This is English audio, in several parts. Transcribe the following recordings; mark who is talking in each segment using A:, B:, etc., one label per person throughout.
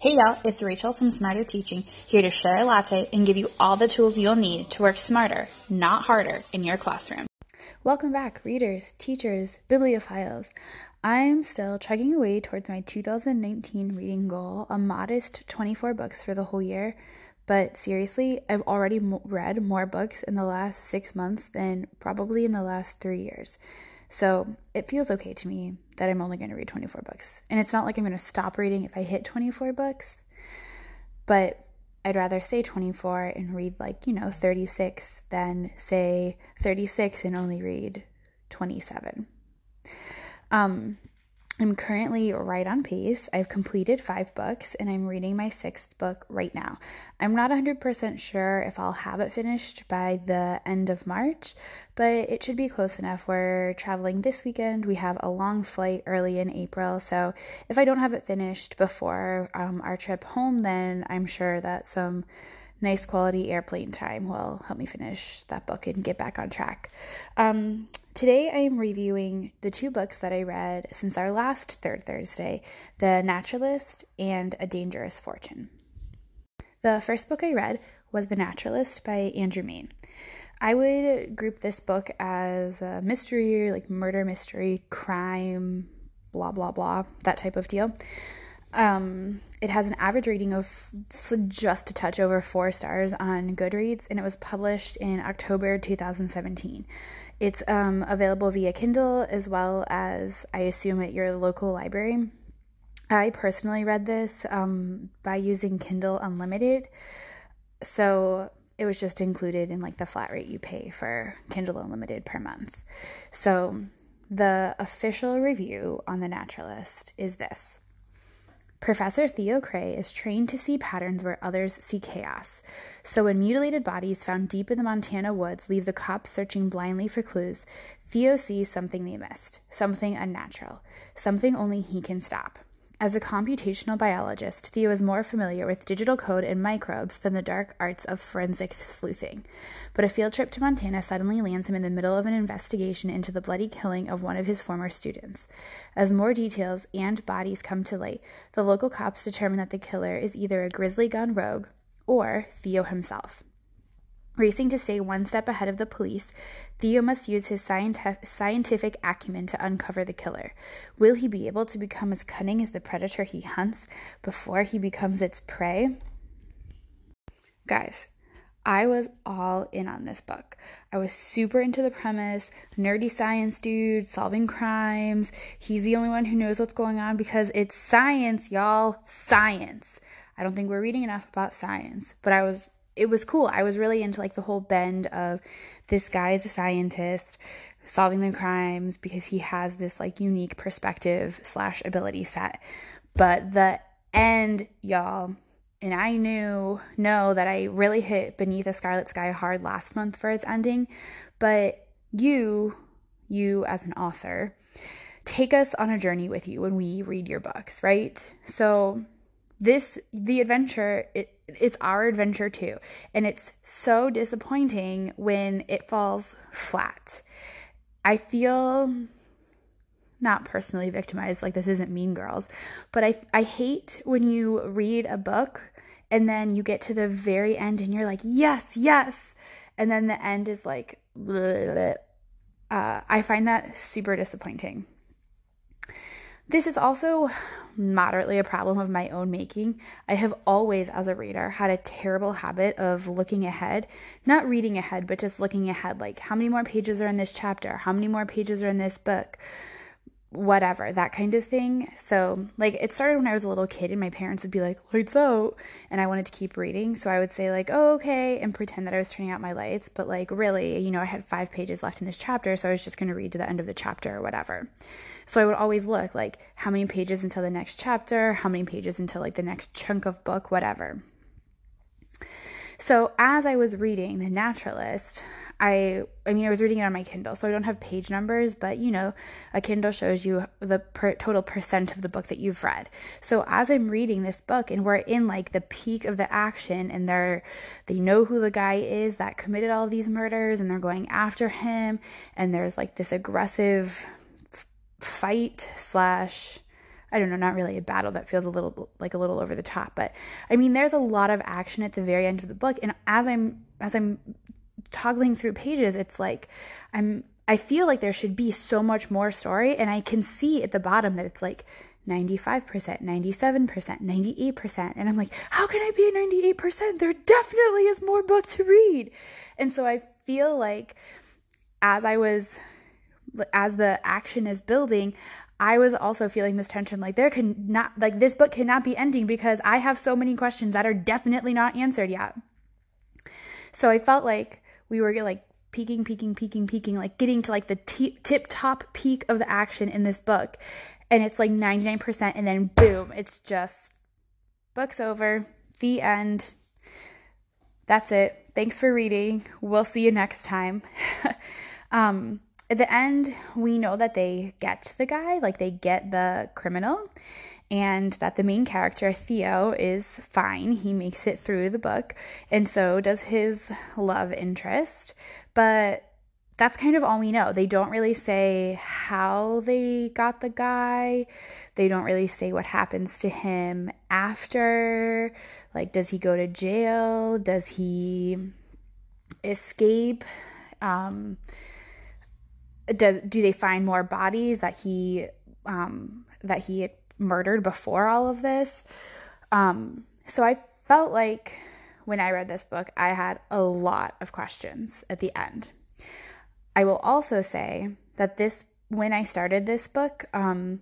A: Hey y'all, it's Rachel from Smarter Teaching, here to share a latte and give you all the tools you'll need to work smarter, not harder, in your classroom.
B: Welcome back, readers, teachers, bibliophiles. I'm still chugging away towards my 2019 reading goal, a modest 24 books for the whole year. But seriously, I've already read more books in the last six months than probably in the last three years. So it feels okay to me that I'm only going to read 24 books. And it's not like I'm going to stop reading if I hit 24 books, but I'd rather say 24 and read like, you know, 36 than say 36 and only read 27. Um, I'm currently right on pace. I've completed five books and I'm reading my sixth book right now. I'm not 100% sure if I'll have it finished by the end of March, but it should be close enough. We're traveling this weekend. We have a long flight early in April, so if I don't have it finished before um, our trip home, then I'm sure that some nice quality airplane time will help me finish that book and get back on track. Um, today I am reviewing the two books that I read since our last Third Thursday The Naturalist and A Dangerous Fortune. The first book I read was The Naturalist by Andrew Mayne. I would group this book as a mystery, like murder mystery, crime, blah, blah, blah, that type of deal. Um, it has an average rating of just a touch over four stars on Goodreads, and it was published in October 2017. It's um, available via Kindle as well as, I assume, at your local library. I personally read this um, by using Kindle Unlimited, so it was just included in like the flat rate you pay for Kindle Unlimited per month. So the official review on The Naturalist is this. Professor Theo Cray is trained to see patterns where others see chaos. So, when mutilated bodies found deep in the Montana woods leave the cops searching blindly for clues, Theo sees something they missed, something unnatural, something only he can stop. As a computational biologist, Theo is more familiar with digital code and microbes than the dark arts of forensic sleuthing. But a field trip to Montana suddenly lands him in the middle of an investigation into the bloody killing of one of his former students. As more details and bodies come to light, the local cops determine that the killer is either a grizzly gone rogue or Theo himself. Racing to stay one step ahead of the police, Theo must use his scientific acumen to uncover the killer. Will he be able to become as cunning as the predator he hunts before he becomes its prey? Guys, I was all in on this book. I was super into the premise nerdy science dude solving crimes. He's the only one who knows what's going on because it's science, y'all. Science. I don't think we're reading enough about science, but I was it was cool. I was really into like the whole bend of this guy is a scientist solving the crimes because he has this like unique perspective slash ability set. But the end, y'all, and I knew know that I really hit beneath a scarlet sky hard last month for its ending. But you, you as an author, take us on a journey with you when we read your books, right? So this the adventure it, it's our adventure too. And it's so disappointing when it falls flat. I feel not personally victimized like this isn't mean girls but i i hate when you read a book and then you get to the very end and you're like yes yes. And then the end is like. Uh, i find that super disappointing this is also moderately a problem of my own making. I have always, as a reader, had a terrible habit of looking ahead, not reading ahead, but just looking ahead like how many more pages are in this chapter? How many more pages are in this book? whatever, that kind of thing. So, like, it started when I was a little kid, and my parents would be like, lights out. And I wanted to keep reading. So I would say, like, oh, okay, and pretend that I was turning out my lights. But, like, really, you know, I had five pages left in this chapter. So I was just going to read to the end of the chapter or whatever. So I would always look, like, how many pages until the next chapter, how many pages until, like, the next chunk of book, whatever. So as I was reading The Naturalist, I I mean I was reading it on my Kindle, so I don't have page numbers, but you know, a Kindle shows you the per, total percent of the book that you've read. So as I'm reading this book and we're in like the peak of the action and they're they know who the guy is that committed all these murders and they're going after him and there's like this aggressive fight slash I don't know, not really a battle that feels a little like a little over the top, but I mean there's a lot of action at the very end of the book and as I'm as I'm toggling through pages, it's like I'm I feel like there should be so much more story and I can see at the bottom that it's like 95%, 97%, 98%. And I'm like, how can I be a 98%? There definitely is more book to read. And so I feel like as I was as the action is building, I was also feeling this tension like there can not like this book cannot be ending because I have so many questions that are definitely not answered yet. So I felt like we were like peaking peaking peaking peaking like getting to like the t- tip top peak of the action in this book and it's like 99% and then boom, it's just book's over, the end. That's it. Thanks for reading. We'll see you next time. um at the end, we know that they get the guy, like they get the criminal, and that the main character, Theo, is fine. He makes it through the book, and so does his love interest. But that's kind of all we know. They don't really say how they got the guy. They don't really say what happens to him after. Like, does he go to jail? Does he escape? Um, does do they find more bodies that he um, that he had murdered before all of this? Um, so I felt like when I read this book, I had a lot of questions at the end. I will also say that this when I started this book, um,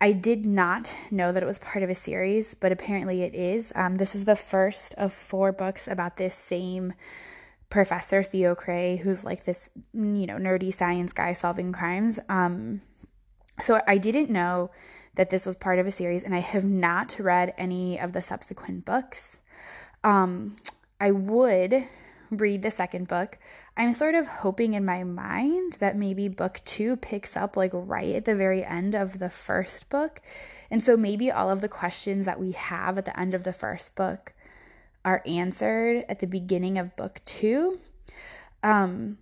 B: I did not know that it was part of a series, but apparently it is. Um, this is the first of four books about this same Professor Theo Cray, who's like this, you know, nerdy science guy solving crimes. Um, so I didn't know that this was part of a series, and I have not read any of the subsequent books. Um, I would read the second book. I'm sort of hoping in my mind that maybe book two picks up like right at the very end of the first book. And so maybe all of the questions that we have at the end of the first book are answered at the beginning of book two. Um,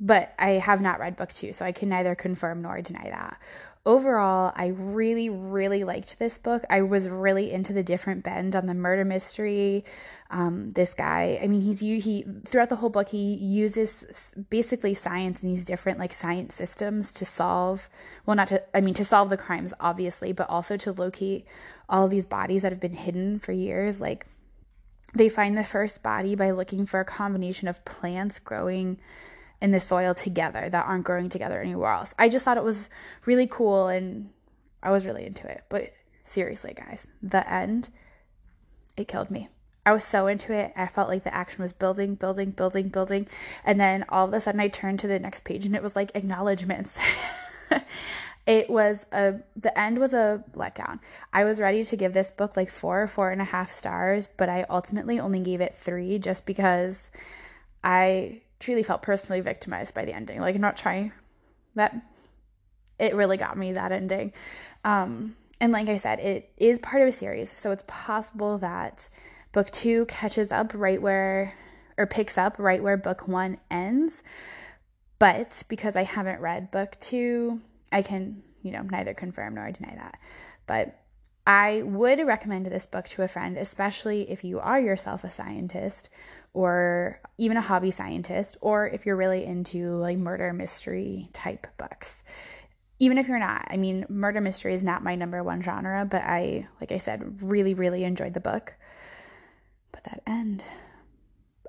B: but I have not read book two, so I can neither confirm nor deny that. Overall, I really, really liked this book. I was really into the different bend on the murder mystery. Um, this guy, I mean, he's you. he throughout the whole book he uses basically science and these different like science systems to solve, well, not to, I mean, to solve the crimes obviously, but also to locate all these bodies that have been hidden for years, like they find the first body by looking for a combination of plants growing in the soil together that aren't growing together anywhere else. I just thought it was really cool and I was really into it. But seriously, guys, the end, it killed me. I was so into it. I felt like the action was building, building, building, building. And then all of a sudden I turned to the next page and it was like acknowledgments. it was a the end was a letdown. I was ready to give this book like four or four and a half stars but i ultimately only gave it three just because i truly felt personally victimized by the ending. Like i'm not trying that it really got me that ending. Um and like i said it is part of a series so it's possible that book two catches up right where or picks up right where book one ends. But because i haven't read book two I can, you know, neither confirm nor deny that. But I would recommend this book to a friend, especially if you are yourself a scientist or even a hobby scientist, or if you're really into like murder mystery type books. Even if you're not, I mean, murder mystery is not my number one genre, but I, like I said, really, really enjoyed the book. But that end,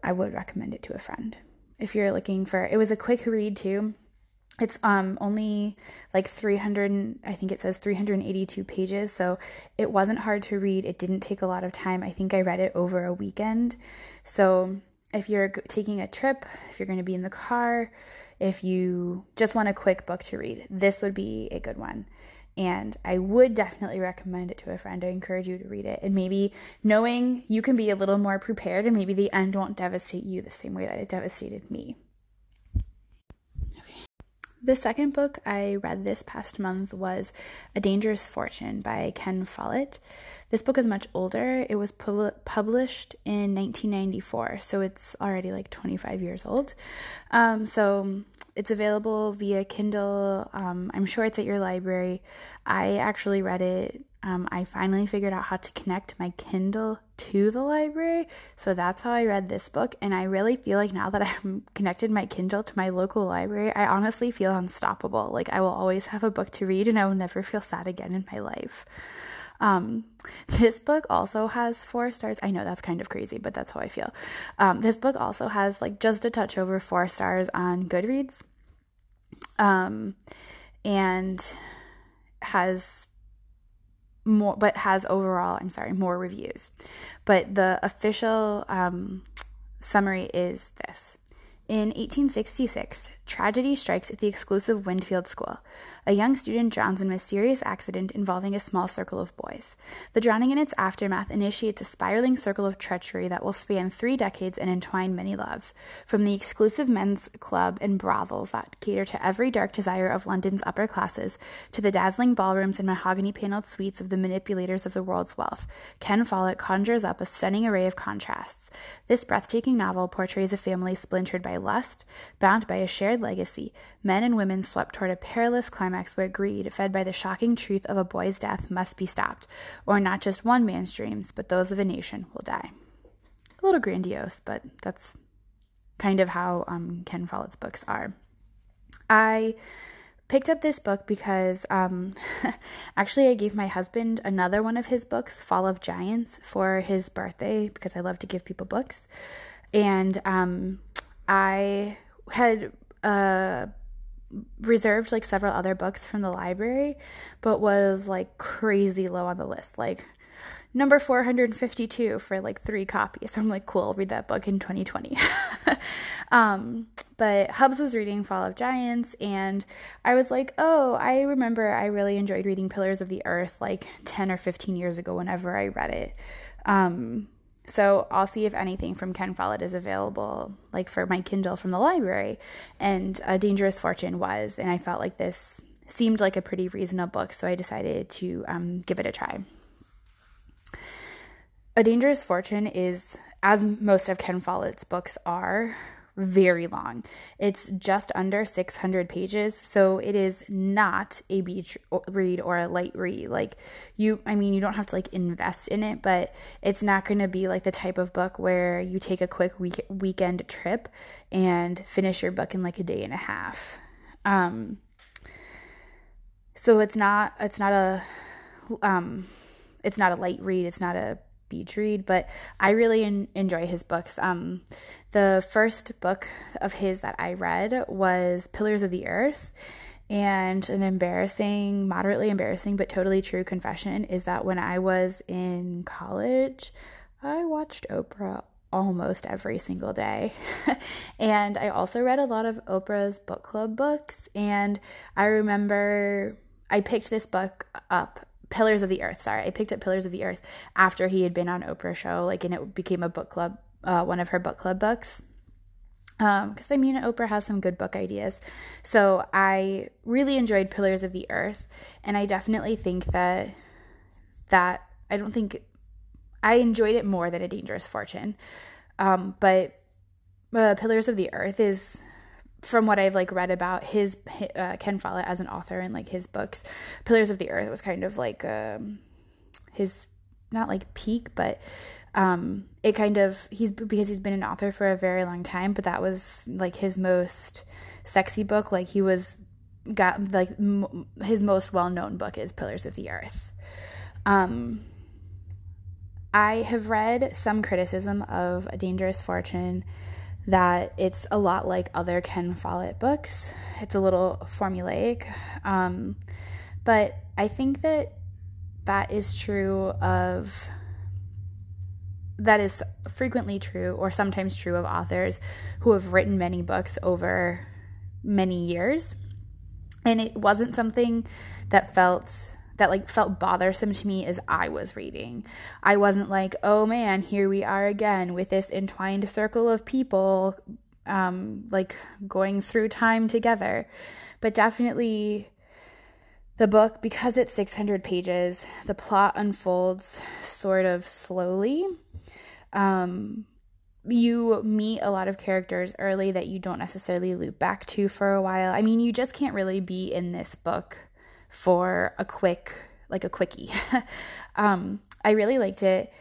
B: I would recommend it to a friend. If you're looking for, it was a quick read too it's um only like 300 i think it says 382 pages so it wasn't hard to read. It didn't take a lot of time. I think i read it over a weekend. So if you're taking a trip if you're going to be in the car if you just want a quick book to read this would be a good one. And i would definitely recommend it to a friend. I encourage you to read it. And maybe knowing you can be a little more prepared and maybe the end won't devastate you the same way that it devastated me The second book I read this past month was A Dangerous Fortune by Ken Follett. This book is much older. It was pub- published in 1994, so it's already like 25 years old. Um, so it's available via Kindle. Um, I'm sure it's at your library. I actually read it um, I finally figured out how to connect my Kindle to the library. So that's how I read this book. And I really feel like now that I'm connected my Kindle to my local library, I honestly feel unstoppable. Like I will always have a book to read and I will never feel sad again in my life. Um, this book also has four stars. I know that's kind of crazy, but that's how I feel. Um, this book also has like just a touch over four stars on Goodreads. Um, and has more but has overall i'm sorry more reviews. But the official um, summary is this. In 1866 tragedy strikes at the exclusive Windfield school a young student drowns in a mysterious accident involving a small circle of boys. The drowning and its aftermath initiates a spiraling circle of treachery that will span three decades and entwine many loves. From the exclusive men's club and brothels that cater to every dark desire of London's upper classes, to the dazzling ballrooms and mahogany paneled suites of the manipulators of the world's wealth, Ken Follett conjures up a stunning array of contrasts. This breathtaking novel portrays a family splintered by lust, bound by a shared legacy, men and women swept toward a perilous climax climax where greed, fed by the shocking truth of a boy's death, must be stopped, or not just one man's dreams, but those of a nation will die. A little grandiose, but that's kind of how um, Ken Follett's books are. I picked up this book because um, actually I gave my husband another one of his books, Fall of Giants, for his birthday because I love to give people books. And um, I had reserved like several other books from the library, but was like crazy low on the list. Like number 452 for like three copies. So I'm like, cool, I'll read that book in 2020. um, but Hubs was reading Fall of Giants, and I was like, oh, I remember I really enjoyed reading Pillars of the Earth like 10 or 15 years ago whenever I read it. Um, so I'll see if anything from Ken Follett is available, like for my Kindle from the library. And A Dangerous Fortune was, and I felt like this seemed like a pretty reasonable book, so I decided to um, give it a try. A Dangerous Fortune is, as most of Ken Follett's books are, very long. It's just under 600 pages, so it is not a beach read or a light read. Like you I mean, you don't have to like invest in it, but it's not going to be like the type of book where you take a quick week weekend trip and finish your book in like a day and a half. Um so it's not it's not a um it's not a light read, it's not a beach read, but I really enjoy his books. Um, the first book of his that I read was Pillars of the Earth. And an embarrassing, moderately embarrassing, but totally true confession is that when I was in college, I watched Oprah almost every single day. and I also read a lot of Oprah's book club books. And I remember I picked this book up Pillars of the Earth. Sorry, I picked up Pillars of the Earth after he had been on Oprah show, like, and it became a book club, uh, one of her book club books. Um, because I mean, Oprah has some good book ideas. So I really enjoyed Pillars of the Earth, and I definitely think that that I don't think I enjoyed it more than A Dangerous Fortune. Um, but uh, Pillars of the Earth is from what I've like read about his uh, Ken Follett as an author and like his books, Pillars of the Earth was kind of like um, his not like peak, but um, it kind of he's because he's been an author for a very long time, but that was like his most sexy book. Like he was got like m- his most well known book is Pillars of the Earth. Um, I have read some criticism of A Dangerous Fortune that it's a lot like other Ken Follett books. It's a little formulaic. Um, but I think that that is true of that is frequently true or sometimes true of authors who have written many books over many years and it wasn't something that felt that like felt bothersome to me as I was reading. I wasn't like, "Oh man, here we are again with this entwined circle of people um, like going through time together. But definitely the book, because it's 600 pages, the plot unfolds sort of slowly. Um, you meet a lot of characters early that you don't necessarily loop back to for a while. I mean, you just can't really be in this book for a quick, like a quickie. um, I really liked it.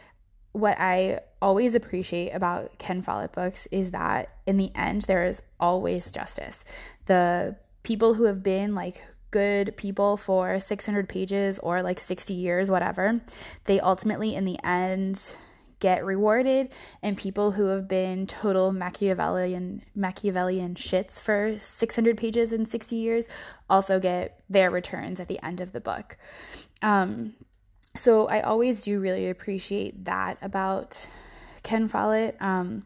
B: What I always appreciate about Ken Follett books is that in the end, there is always justice. The people who have been like good people for 600 pages or like 60 years, whatever, they ultimately, in the end, get rewarded and people who have been total Machiavellian Machiavellian shits for 600 pages in 60 years also get their returns at the end of the book. Um, so I always do really appreciate that about Ken Follett. Um,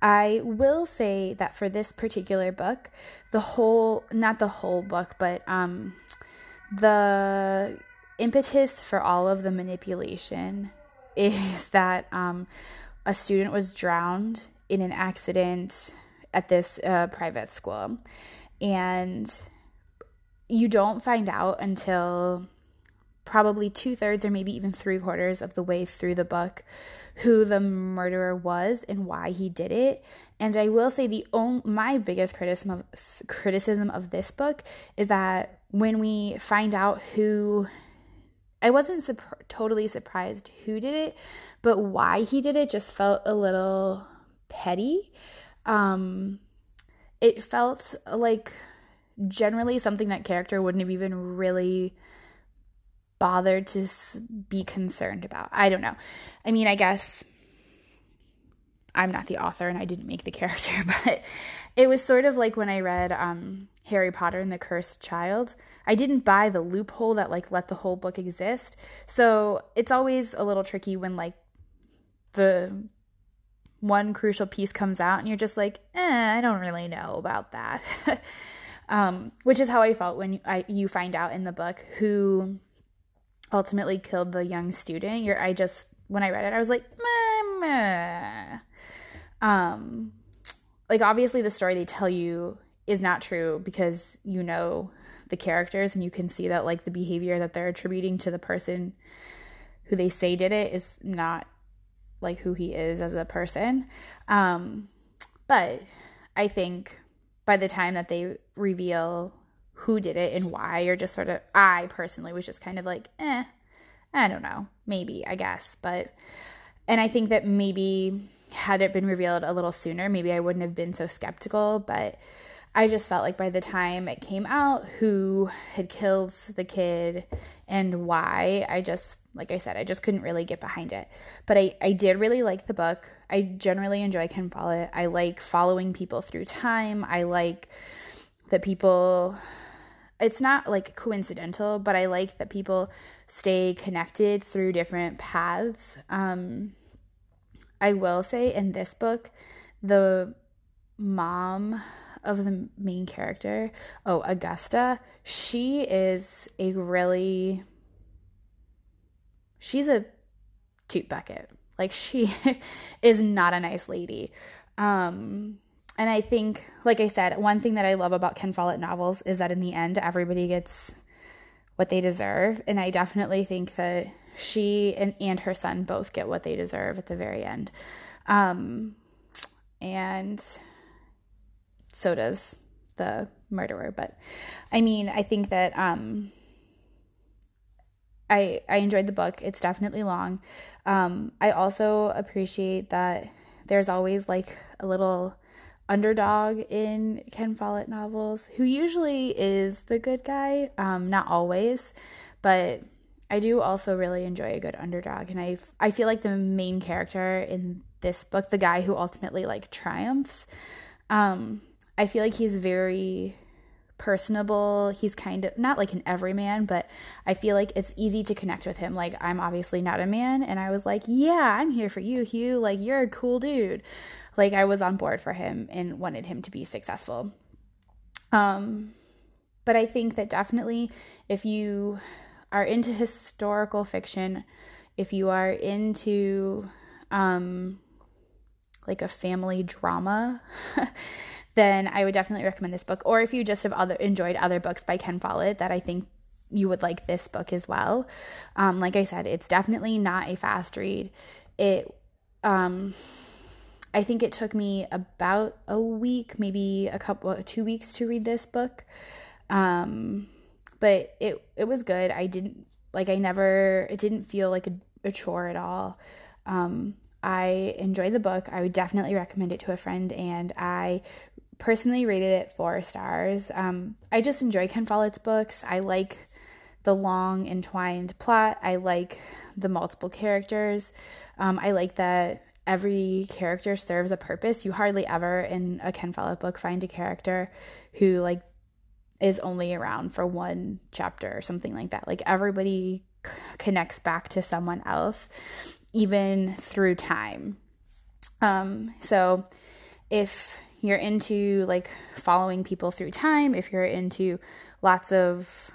B: I will say that for this particular book, the whole, not the whole book, but um, the impetus for all of the manipulation is that um, a student was drowned in an accident at this uh, private school. And you don't find out until probably two thirds or maybe even three quarters of the way through the book who the murderer was and why he did it. And I will say the only, my biggest criticism of criticism of this book is that when we find out who I wasn't totally surprised who did it, but why he did it just felt a little petty. Um, it felt like generally something that character wouldn't have even really bothered to be concerned about. I don't know. I mean, I guess I'm not the author and I didn't make the character, but it was sort of like when I read um, Harry Potter and the Cursed Child. I didn't buy the loophole that like let the whole book exist. So it's always a little tricky when like the one crucial piece comes out and you're just like, eh, I don't really know about that. um, which is how I felt when I, you find out in the book who ultimately killed the young student. You're, I just, when I read it, I was like, meh, meh. Um, like obviously the story they tell you is not true because you know the characters and you can see that like the behavior that they're attributing to the person who they say did it is not like who he is as a person. Um, but I think by the time that they reveal who did it and why, or just sort of, I personally was just kind of like, eh, I don't know, maybe, I guess. But, and I think that maybe had it been revealed a little sooner, maybe I wouldn't have been so skeptical. But I just felt like by the time it came out who had killed the kid and why, I just, like I said, I just couldn't really get behind it. But I, I did really like the book. I generally enjoy Ken Follett. I like following people through time. I like that people, it's not like coincidental, but I like that people stay connected through different paths. Um, I will say in this book, the mom of the main character, oh, Augusta, she is a really she's a toot bucket. Like she is not a nice lady. Um and I think like I said, one thing that I love about Ken Follett novels is that in the end everybody gets what they deserve, and I definitely think that she and, and her son both get what they deserve at the very end. Um and so does the murderer. But I mean, I think that um, I I enjoyed the book. It's definitely long. Um, I also appreciate that there's always like a little underdog in Ken Follett novels who usually is the good guy. Um, not always, but I do also really enjoy a good underdog, and I I feel like the main character in this book, the guy who ultimately like triumphs, um, I feel like he's very personable. He's kind of not like an everyman, but I feel like it's easy to connect with him. Like I'm obviously not a man and I was like, "Yeah, I'm here for you, Hugh. Like you're a cool dude." Like I was on board for him and wanted him to be successful. Um but I think that definitely if you are into historical fiction, if you are into um like a family drama, then I would definitely recommend this book. Or if you just have other enjoyed other books by Ken Follett that I think you would like this book as well. Um, like I said, it's definitely not a fast read. It, um, I think it took me about a week, maybe a couple, two weeks to read this book. Um, but it it was good. I didn't like I never it didn't feel like a, a chore at all. Um, I enjoyed the book. I would definitely recommend it to a friend, and I personally rated it four stars. Um, I just enjoy Ken Follett's books. I like the long entwined plot. I like the multiple characters. Um, I like that every character serves a purpose. You hardly ever in a Ken Follett book find a character who like is only around for one chapter or something like that. Like everybody c- connects back to someone else, even through time. Um, so if you're into like following people through time, if you're into lots of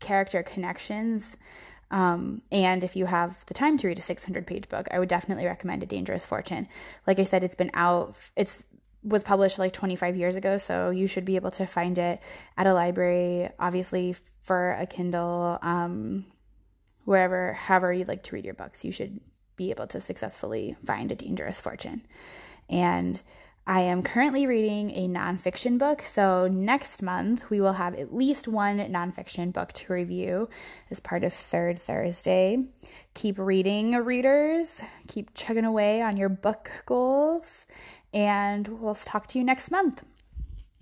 B: character connections, um, and if you have the time to read a 600 page book, I would definitely recommend A Dangerous Fortune. Like I said, it's been out, it's was published like 25 years ago, so you should be able to find it at a library, obviously for a Kindle, um, wherever, however you like to read your books, you should be able to successfully find a dangerous fortune. And I am currently reading a nonfiction book, so next month we will have at least one nonfiction book to review as part of Third Thursday. Keep reading, readers. Keep chugging away on your book goals and we'll talk to you next month.